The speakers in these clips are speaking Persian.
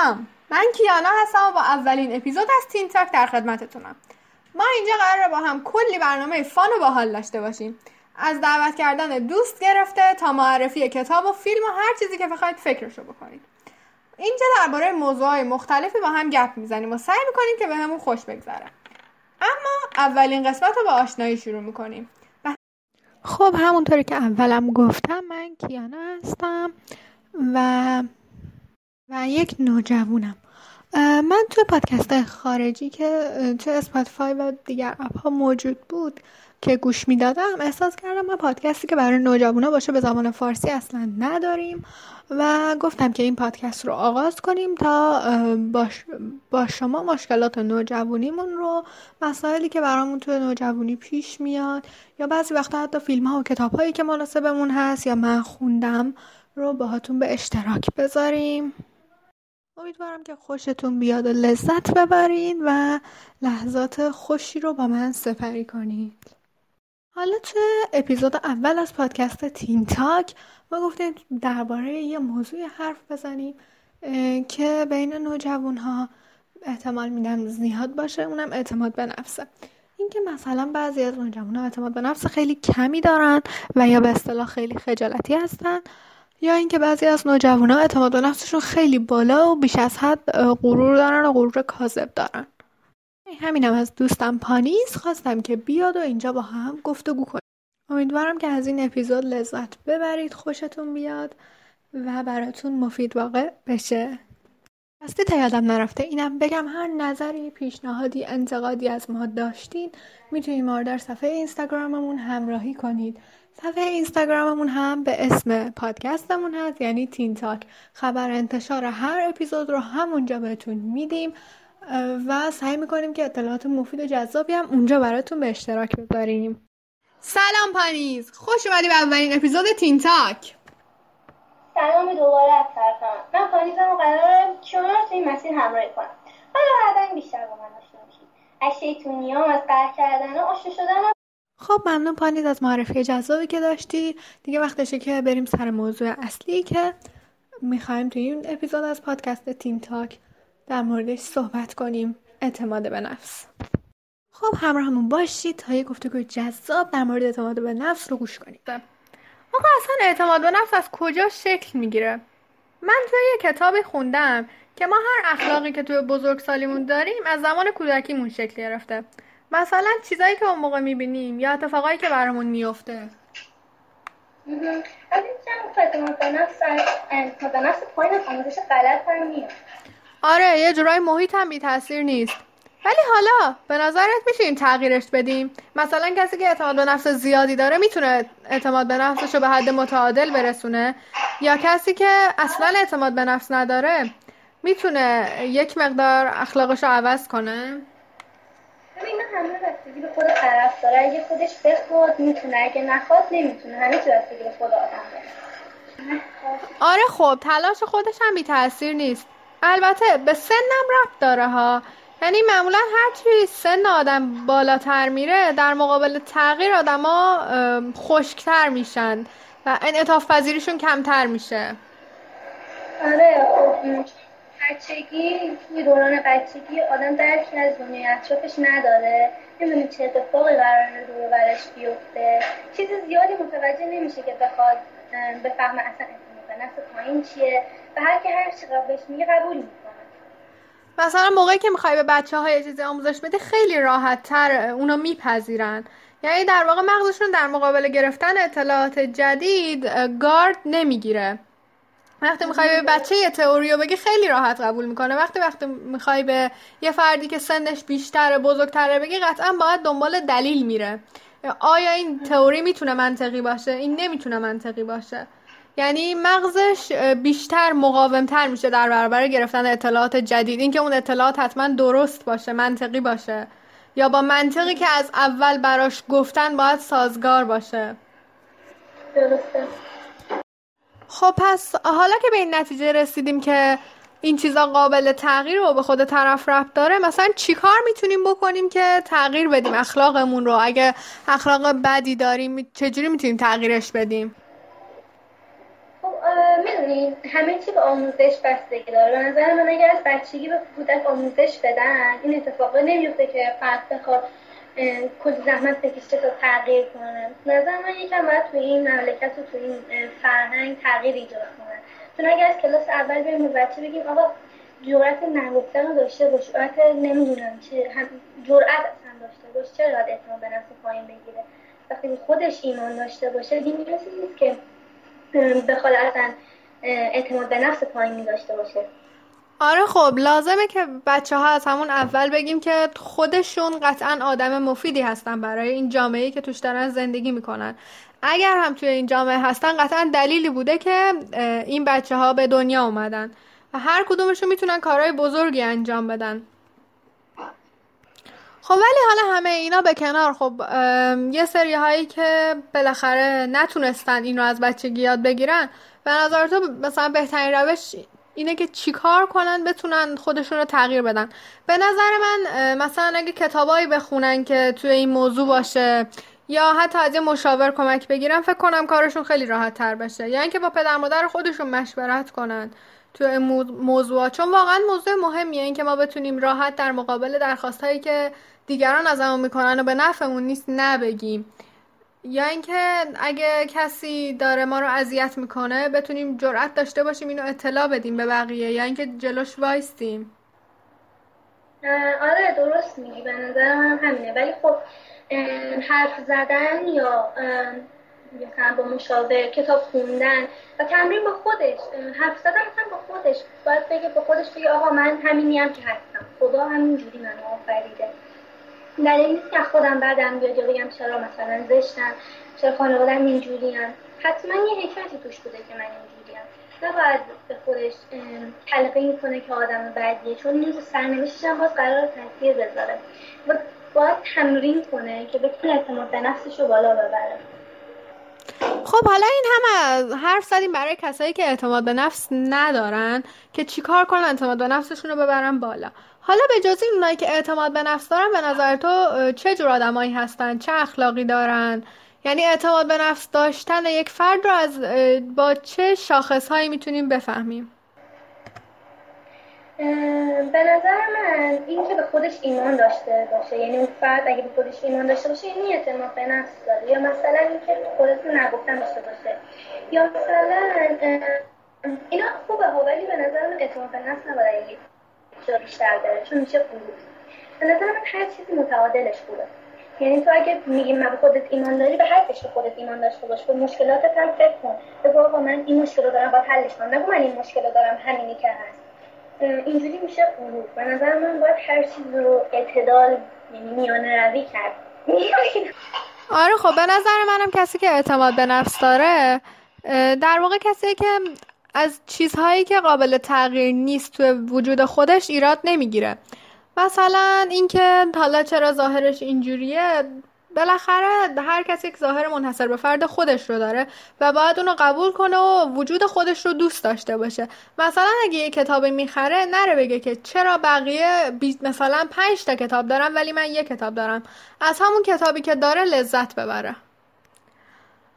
سلام. من کیانا هستم و با اولین اپیزود از تین تاک در خدمتتونم. ما اینجا قراره با هم کلی برنامه فان و باحال داشته باشیم. از دعوت کردن دوست گرفته تا معرفی کتاب و فیلم و هر چیزی که بخواید فکرشو بکنید. اینجا درباره موضوعهای مختلفی با هم گپ می‌زنیم و سعی می‌کنیم که به همون خوش بگذره. اما اولین قسمت رو با آشنایی شروع می‌کنیم. خب همونطوری که اولم گفتم من کیانا هستم و و یک نوجوونم. من توی پادکست خارجی که توی Spotify و دیگر app ها موجود بود که گوش می‌دادم احساس کردم ما پادکستی که برای نوجوانا باشه به زبان فارسی اصلا نداریم و گفتم که این پادکست رو آغاز کنیم تا با شما مشکلات نوجوانیمون رو مسائلی که برامون توی نوجوانی پیش میاد یا بعضی وقتا حتی فیلم ها و کتاب هایی که مناسبمون هست یا من خوندم رو باهاتون به اشتراک بذاریم. امیدوارم که خوشتون بیاد و لذت ببرین و لحظات خوشی رو با من سپری کنید. حالا تو اپیزود اول از پادکست تین تاک؟ ما گفتیم درباره یه موضوع حرف بزنیم که بین نوجوان ها احتمال میدم زیاد باشه اونم اعتماد به نفسه اینکه مثلا بعضی از نوجوان ها اعتماد به نفس خیلی کمی دارن و یا به اصطلاح خیلی خجالتی هستن. یا اینکه بعضی از نوجوانا اعتماد به نفسشون خیلی بالا و بیش از حد غرور دارن و غرور کاذب دارن. همینم از دوستم پانیز خواستم که بیاد و اینجا با هم گفتگو کنیم. امیدوارم که از این اپیزود لذت ببرید خوشتون بیاد و براتون مفید واقع بشه. راستی تا یادم نرفته اینم بگم هر نظری پیشنهادی انتقادی از ما داشتین می‌تونید ما در صفحه اینستاگراممون همراهی کنید. صفحه اینستاگراممون هم به اسم پادکستمون هست یعنی تین تاک. خبر انتشار هر اپیزود رو همونجا بهتون میدیم و سعی می‌کنیم که اطلاعات مفید و جذابی هم اونجا براتون به اشتراک بذاریم. سلام پانیز خوش اومدی به اولین اپیزود تین تاک. سلام دوباره از طرفم. من پانیزم قرارم شما رو تو این مسیر همراهی کنم. حالا بعدا بیشتر با من آشنا میشید از شیطونیام از قهر کردن و آشنا شدن خب ممنون پانیز از معرفی جذابی که داشتی. دیگه وقتشه که بریم سر موضوع اصلی که می‌خوایم توی این اپیزود از پادکست تیم تاک در موردش صحبت کنیم. اعتماد به نفس. خب همراه همون باشید تا یه گفتگوی جذاب در مورد اعتماد به نفس رو گوش کنید آقا اصلا اعتماد به نفس از کجا شکل می‌گیره؟ من توی یه کتابی خوندم که ما هر اخلاقی که توی بزرگسالیمون داریم از زمان کودکیمون شکل گرفته. مثلا چیزایی که اون موقع می‌بینیم یا اتفاقایی که برامون میفته آره یه جورای محیط هم بی تاثیر نیست. ولی حالا به نظرت میشه تغییرش بدیم؟ مثلا کسی که اعتماد به نفس زیادی داره می‌تونه اعتماد به نفسش رو به حد متعادل برسونه؟ یا کسی که اصلا اعتماد به نفس نداره می‌تونه یک مقدار اخلاقش رو عوض کنه اینا همه بستگی به خود طرف داره اگه خودش بخواد می‌تونه. اگه نخواد نمی‌تونه. همه چی بستگی به خود آدم داره آره خب تلاش خودش هم بی تاثیر نیست. البته به سنم ربط داره ها. یعنی معمولا هرچی سن آدم بالاتر میره در مقابل تغییر آدما خشکتر میشن و انعطاف پذیریشون کمتر میشه. آره خب بچگی توی دوران بچگی آدم درکی از دنیای اطرافش نداره. نمی‌دونه چه اتفاقی قراره دور برش بیفته. چیز زیادی متوجه نمیشه که بخواد بفهمه اصلا اعتماد نفس پایین چیه و هر که هر چی بهش میگه قبول مثلا موقعی که می‌خوای به بچه های چیزی آموزش بده خیلی راحت تر اونو میپذیرن. یعنی در واقع مغزشون در مقابل گرفتن اطلاعات جدید گارد نمی‌گیره. وقتی می‌خوای به بچه یه تئوری رو بگی خیلی راحت قبول می‌کنه. وقتی وقتی می‌خوای به یه فردی که سنش بیشتره بزرگتره بگی قطعا باید دنبال دلیل میره. آیا این تئوری می‌تونه منطقی باشه؟ این نمی‌تونه منطقی باشه. یعنی مغزش بیشتر مقاومتر میشه در برابر گرفتن اطلاعات جدید. اینکه اون اطلاعات حتما درست باشه منطقی باشه. یا با منطقی که از اول براش گفتن باید سازگار باشه. درسته. خب پس حالا که به این نتیجه رسیدیم که این چیزا قابل تغییر و به خود طرف رفت داره مثلا چیکار می‌تونیم بکنیم که تغییر بدیم اخلاقمون رو؟ اگه اخلاق بدی داریم چجوری می‌تونیم تغییرش بدیم؟ خب می‌دونید همه چی به آموزش بستگی داره. به نظر من اگر از بچگی به کودک آموزش بدن این اتفاق نمیفته که فرد بخواد کلی زحمت بکشه تا تغییر کنه نظر من یکم باید توی این مملکت و توی این فرهنگ تغییر ایجاد کنه چون اگر از کلاس اول بریم بچه بگیم آقا جرأت نگفتن رو داشته باش. جرأت نمی‌دونم چه هم جرأت اصلا داشته باش. چرا باید اعتماد به نفس پایین بگیره؟ وقتی خودش ایمان داشته باشه دیگه نیست که بخواد اصلا اعتماد به نفس پایینی داشته باشه. آره خب لازمه که بچه ها از همون اول بگیم که خودشون قطعا آدم مفیدی هستن برای این جامعه که توش دارن زندگی می‌کنن. اگر هم توی این جامعه هستن قطعا دلیلی بوده که این بچه ها به دنیا اومدن و هر کدومشون می‌تونن کارهای بزرگی انجام بدن. خب ولی حالا همه اینا به کنار. خب یه سری هایی که بالاخره نتونستن این رو از بچگی یاد بگیرن به نظر تو مثلا بهترین روش اینه که چیکار کنن بتونن خودشون رو تغییر بدن. به نظر من مثلا اگه کتابایی بخونن که توی این موضوع باشه یا حتی از یه مشاور کمک بگیرن فکر کنم کارشون خیلی راحت تر بشه. یا اینکه با پدر مادر خودشون مشورت کنن تو این موضوع. چون واقعا موضوع مهمیه اینکه ما بتونیم راحت در مقابل درخواست هایی که دیگران از همون می‌کنن و به نفعمون نیست نبگیم. یا اینکه اگه کسی داره ما رو اذیت می‌کنه بتونیم جرأت داشته باشیم اینو اطلاع بدیم به بقیه یا اینکه جلوش وایستیم. آره درست میگی به نظر من همینه. ولی خب حرف زدن یا مثلا با مشاور کتاب خوندن و تمرین با خودش حرف زدن مثلا با خودش. باید بگه با خودش بگه آقا من همینیم که هستم. خدا همینجوری منو آفریده. دلیل نیست که خودم بعدم بیاد یا بگم چرا مثلا زشتم چرا خانوادم اینجوری هم حتما یه حکمتی توش بوده که من اینجوری هم نباید به خودش تلقی کنه که آدم بدیه چون این رو سرنوشتش هم باز قرار تاثیر بذاره. و باید تمرین کنه که بتونه اعتماد به نفسش رو بالا ببره. خب حالا این هم حرف زدیم برای کسایی که اعتماد به نفس ندارن که چیکار کنن اعتماد به نفسشون رو ببرن بالا. حالا به جز این اونایی که اعتماد به نفس دارن به نظر تو چه جور آدمایی هستن؟ چه اخلاقی دارن؟ یعنی اعتماد به نفس داشتن یک فرد رو از با چه شاخصهایی می‌تونیم بفهمیم؟ به نظر من این که به خودش ایمان داشته باشه یعنی اون فرد اگه به خودش ایمان داشته باشه یعنی اعتماد به نفس داره. یا مثلا اینکه خودت نگفتن داشته باشه. یا مثلا اینا خوبه ها ولی به نظر من اعتماد به نفس نباید جا بیشتر داره چون میشه بود به نظر من هر چیزی متعادلش خوبه. یعنی تو اگه میگیم من به خودت ایمان داری به هر به خودت ایمان داشته باش به مشکلاتت هم فکر کن. بگو آقا من این مشکل رو دارم باید حلش کنم. نگو من این مشکل رو دارم همینی که هست. اینجوری میشه غرور به نظر من باید هر چیز رو اعتدال یعنی میانه روی کرد. آره خب به نظر منم کسی که اعتماد به نفس داره در واقع کسی که از چیزهایی که قابل تغییر نیست تو وجود خودش ایراد نمی‌گیره. مثلا اینکه حالا چرا ظاهرش اینجوریه بالاخره هر کسی یک ظاهر منحصر به فرد خودش رو داره و باید اونو قبول کنه و وجود خودش رو دوست داشته باشه. مثلا اگه یه کتابی می‌خره نره بگه که چرا بقیه مثلا پنج تا کتاب دارم ولی من یه کتاب دارم. از همون کتابی که داره لذت ببره.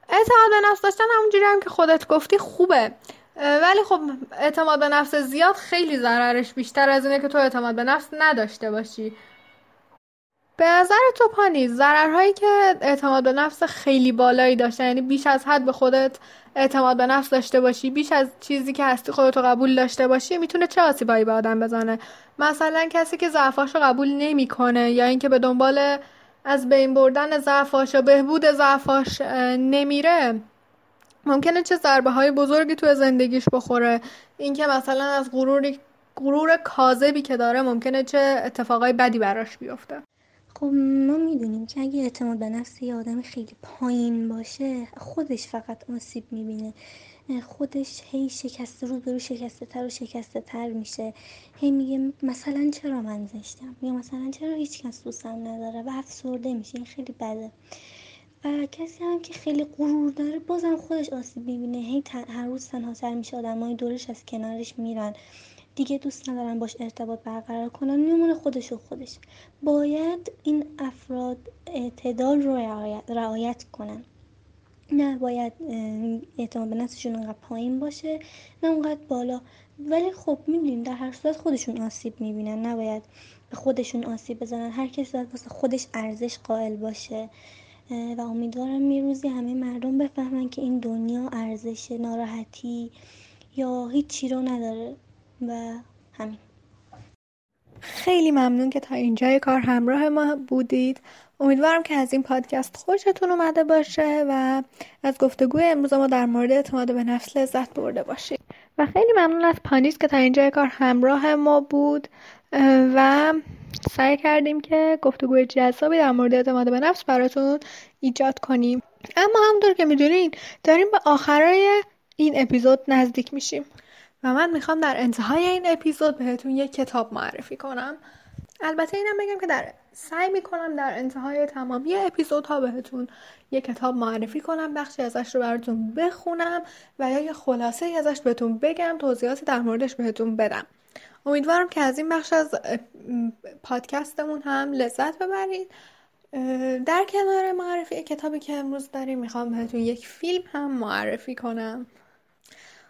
اعتماد به نفس داشتن همونجوری هم که خودت گفتی خوبه. ولی خب اعتماد به نفس زیاد خیلی ضررش بیشتر از اینه که تو اعتماد به نفس نداشته باشی. به نظر تو پانی ضررهایی که اعتماد به نفس خیلی بالایی داشته یعنی بیش از حد به خودت اعتماد به نفس داشته باشی بیش از چیزی که هستی خودتو قبول داشته باشی می‌تونه چه آسیبایی به آدم بزنه؟ مثلا کسی که ضعفاش رو قبول نمی‌کنه یا اینکه به دنبال از بین بردن ضعفاش و بهبود ضعفاش نمیره ممکنه چه ضربه های بزرگی تو زندگیش بخوره. اینکه مثلا از غروری غرور کاذبی که داره ممکنه چه اتفاقای بدی براش بیفته. خب ما می‌دونیم که اگه اعتماد به نفس یه آدم خیلی پایین باشه خودش فقط آسیب می‌بینه. خودش هی شکسته رو برو شکسته تر و شکسته تر میشه. هی میگه مثلا چرا من زشتم؟ یا مثلا چرا هیچ کس دوستم نداره؟ و افسرده میشه. خیلی بده. و کسی هم که خیلی غرور داره بازم خودش آسیب می‌بینه. هی هر روز تنها تر میشه. آدمای دورش از کنارش میرن. دیگه دوست ندارن باش ارتباط برقرار کنن. میمونه خودش و خودش. باید این افراد اعتدال رو رعایت کنن. نه باید اعتماد به نفسشون انقدر پایین باشه نه اونقدر بالا. ولی خب می‌دونیم در هر صورت خودشون آسیب می‌بینن. نباید به خودشون آسیب بزنن. هر کسی باید واسه خودش ارزش قائل باشه. و امیدوارم میروزی همه مردم بفهمن که این دنیا ارزش ناراحتی یا هیچی رو نداره. و همین. خیلی ممنون که تا اینجای کار همراه ما بودید. امیدوارم که از این پادکست خوشتون اومده باشه و از گفتگوی امروز ما در مورد اعتماد به نفس لذت برده باشید. و خیلی ممنون از پانیس که تا اینجای کار همراه ما بود. و سعی کردیم که گفتگوی جذابی در مورد اعتماد به نفس براتون ایجاد کنیم. اما همونطور که می‌دونین داریم به آخرای این اپیزود نزدیک میشیم. و من می‌خوام در انتهای این اپیزود بهتون یک کتاب معرفی کنم. البته اینم بگم که در سعی می‌کنم در انتهای تمامی اپیزودها بهتون یک کتاب معرفی کنم بخشی ازش رو براتون بخونم و یا یه خلاصه ازش بهتون بگم توضیحاتی در موردش بهتون بدم. امیدوارم که از این بخش از پادکستمون هم لذت ببرید. در کنار معرفی کتابی که امروز داریم می‌خوام بهتون یک فیلم هم معرفی کنم.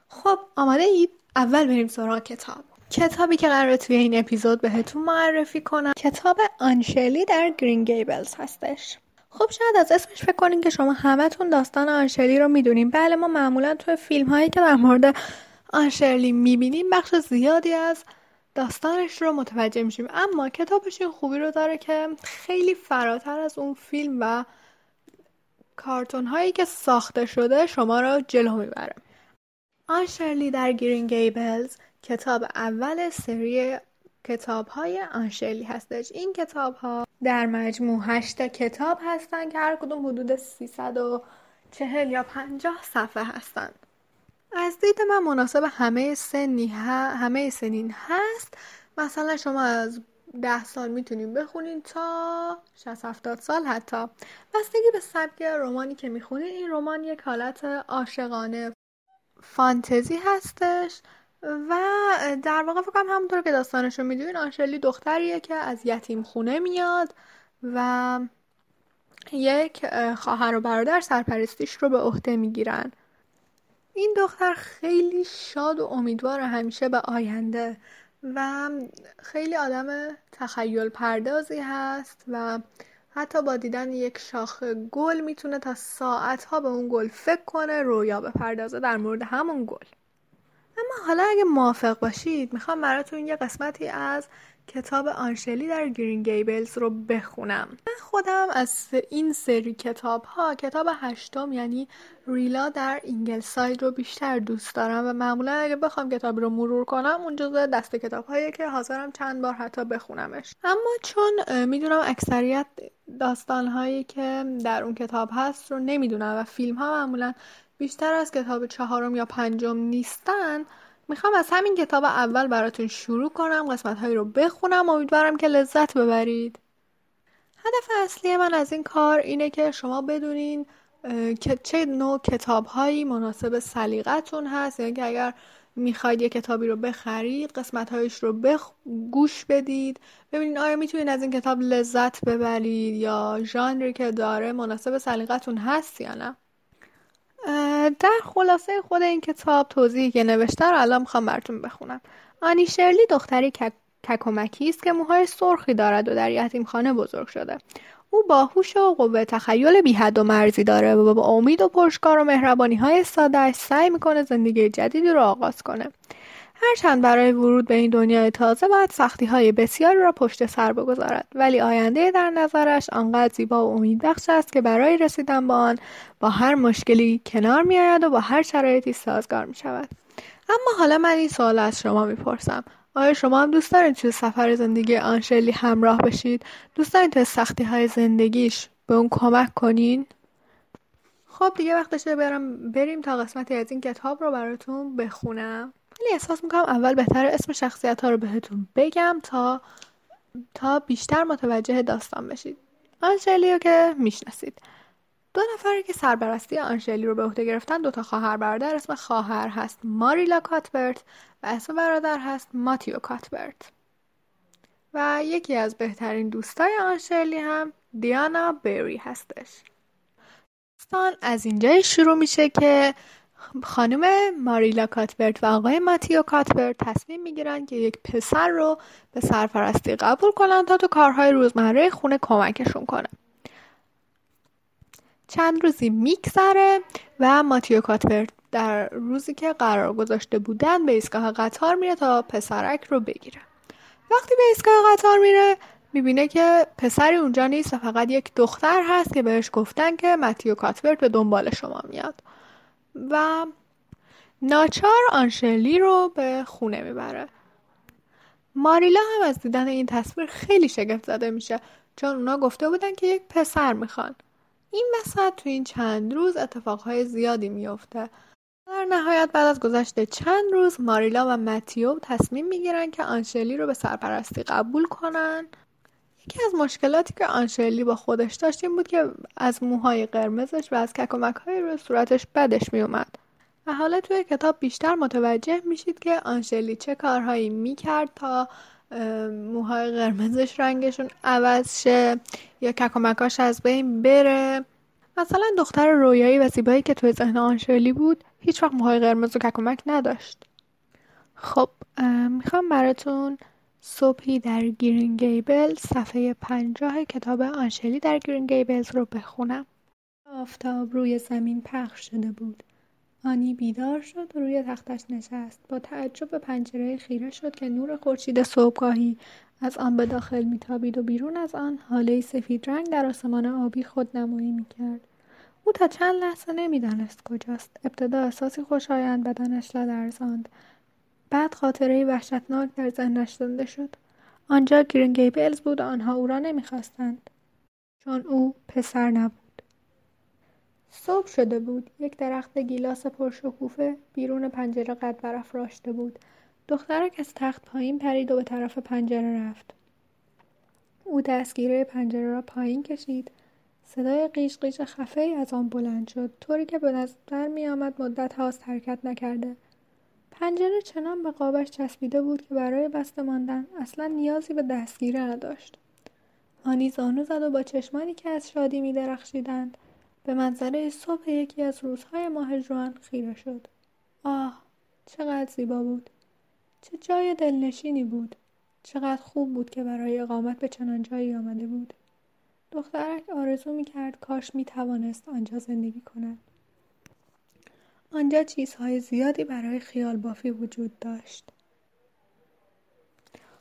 خب آماده اید؟ اول بریم سراغ کتاب. کتابی که قرار توی این اپیزود بهتون معرفی کنم. کتاب آنشلی در گرین گیبلز هستش. خب شاید از اسمش فکر کنین که شما همتون داستان آنشلی رو می‌دونیم بله ما معمولا توی فیلم هایی که در مورد آنشلی می‌بینیم بخش زیادی از داستانش رو متوجه میشیم. اما کتابش این خوبی رو داره که خیلی فراتر از اون فیلم و کارتون هایی که ساخته شده شما رو جلو می‌بره. آنشلی در گرین گیبلز کتاب اول سری کتاب های آنشلی هستش. این کتاب ها در مجموع هشت کتاب هستن که هر کدوم حدود 340 یا 50 صفحه هستند از دید من مناسب همه سنی همه سنین هست. مثلا شما از ده سال می‌تونین بخونین تا 60 70 سال حتی. بستگی به سبک رومانی که می‌خونین این رمان یک حالت عاشقانه فانتزی هستش و در واقع فکرم همونطور که داستانش رو می‌دونین آنشلی دختریه که از یتیم خونه میاد و یک خواهر و برادر سرپرستیش رو به عهده می‌گیرن. این دختر خیلی شاد و امیدوار همیشه به آینده و خیلی آدم تخیل پردازی هست و حتی با دیدن یک شاخ گل می‌تونه تا ساعتها به اون گل فکر کنه رویا بپردازه در مورد همون گل. اما حالا اگه موافق باشید می‌خوام براتون یه قسمتی از کتاب آن شرلی در گرین گیبلز رو بخونم. من خودم از این سری کتاب ها کتاب هشتم یعنی ریلا در اینگلساید رو بیشتر دوست دارم و معمولا اگه بخوام کتاب رو مرور کنم اون جزو دست کتاب هایی که حاضرم چند بار حتی بخونمش. اما چون می‌دونم اکثریت داستان هایی که در اون کتاب هست رو نمی‌دونم و فیلم ها معمولا بیشتر از کتاب چهارم یا پنجم نیستن می‌خوام از همین کتاب اول براتون شروع کنم قسمت هایی رو بخونم. امیدوارم که لذت ببرید. هدف اصلی من از این کار اینه که شما بدونین که چه نوع کتاب هایی مناسب سلیقتون هست. یعنی که اگر می‌خواید یه کتابی رو بخرید قسمت هایش رو بخ... گوش بدید. ببینید آیا می‌تونید از این کتاب لذت ببرید یا ژانری که داره مناسب سلیقتون هست یا نه. در خلاصه خود این کتاب توضیحی که نوشته رو الان می‌خوام براتون بخونم. آنی شرلی دختری ککومکی است که موهای سرخی دارد و در یتیمخانه بزرگ شده. او باهوش و قوه تخیل بی حد و مرزی داره و با امید و پرشکار و مهربانی های سادهش سعی می‌کنه زندگی جدیدی رو آغاز کنه. هرچند برای ورود به این دنیای تازه باید سختی های بسیاری را پشت سر بگذارد ولی آینده در نظرش آنقدر زیبا و امیدبخش است که برای رسیدن به آن با هر مشکلی کنار میآید و با هر شرایطی سازگار می شود اما حالا من این سوال از شما می‌پرسم. آیا شما هم دوست دارید توی سفر زندگی آنشلی همراه بشید؟ دوست دارید توی سختی های زندگیش به اون کمک کنین؟ خب دیگه وقتشه برم بریم تا قسمتی از این کتاب رو براتون بخونم. ولی احساس می‌کنم اول بهتر اسم شخصیت ها رو بهتون بگم تا تا بیشتر متوجه داستان بشید. آنشلی رو که می‌شناسید. دو نفری که سربرستی آنشلی رو به عهده گرفتن دو تا خواهر برادر اسم خواهر هست ماریلا کاتبرت و اسم برادر هست ماتیو کاتبرت. و یکی از بهترین دوستای آنشلی هم دیانا بری هستش. داستان از اینجا شروع میشه که خانم ماریلا کاتبرت و آقای ماتیو کاتبرت تصمیم می‌گیرن که یک پسر رو به سرپرستی قبول کنن تا تو کارهای روزمره خونه کمکشون کنه چند روزی میگذره و ماتیو کاتبرت در روزی که قرار گذاشته بودن به ایستگاه قطار میره تا پسرک رو بگیره. وقتی به ایستگاه قطار میره می‌بینه که پسری اونجا نیست و فقط یک دختر هست که بهش گفتن که متیو کاتبرت به دنبال شما میاد. و ناچار آنشلی رو به خونه می‌بره. ماریلا هم از دیدن این تصویر خیلی شگفت زده میشه چون اونا گفته بودن که یک پسر می‌خوان. این وسط تو این چند روز اتفاقهای زیادی میفته. در نهایت بعد از گذشت چند روز ماریلا و متیو تصمیم می‌گیرن که آنشلی رو به سرپرستی قبول کنن. یکی از مشکلاتی که آنشلی با خودش داشت این بود که از موهای قرمزش و از ککمک های روی صورتش بدش میومد و حالا توی کتاب بیشتر متوجه میشید که آنشلی چه کارهایی می‌کرد تا موهای قرمزش رنگشون عوض شه یا ککمکاش از بین بره. مثلا دختر رویایی و زیبایی که توی ذهن آنشلی بود هیچ وقت موهای قرمز و ککمک نداشت. خب می‌خوام براتون صبحی در گرین گیبل صفحه پنجاه کتاب آنشلی در گرین گیبلز رو بخونم. آفتاب روی زمین پخش شده بود. آنی بیدار شد و روی تختش نشست. با تعجب به پنجره خیره شد که نور خورشید صبحگاهی از آن به داخل میتابید و بیرون از آن حاله سفید رنگ در آسمان آبی خود نمایی می‌کرد. او تا چند لحظه نمی‌دانست کجاست. ابتدا احساسی خوشایند بدنش لرزاند بعد خاطره وحشتناک در ذهنش زنده شد. آنجا گرین گیبلز بود و آنها او را نمی‌خواستند. چون او پسر نبود. صبح شده بود. یک درخت گیلاس پرشکوفه بیرون پنجره قد برافراشته بود. دخترک از تخت پایین پرید و به طرف پنجره رفت. او دستگیره پنجره را پایین کشید. صدای قیش قیش خفه از آن بلند شد. طوری که به نظر می آمد مدت هاست حرکت نکرده. پنجره چنان به قابش چسبیده بود که برای بسته ماندن اصلا نیازی به دستگیره نداشت. آنی زانو زد و با چشمانی که از شادی می درخشیدند به منظره صبح یکی از روزهای ماه جوان خیره شد. آه چقدر زیبا بود. چه جای دلنشینی بود. چقدر خوب بود که برای اقامت به چنان جایی آمده بود. دخترک آرزو می کرد کاش می توانست آنجا زندگی کند. آنجا چیزهای زیادی برای خیال بافی وجود داشت.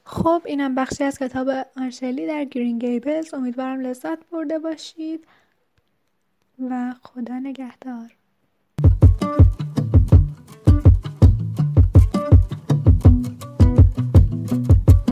خب اینم بخشی از کتاب آنشلی در گرین گیبلز امیدوارم لذت برده باشید و خدا نگهدار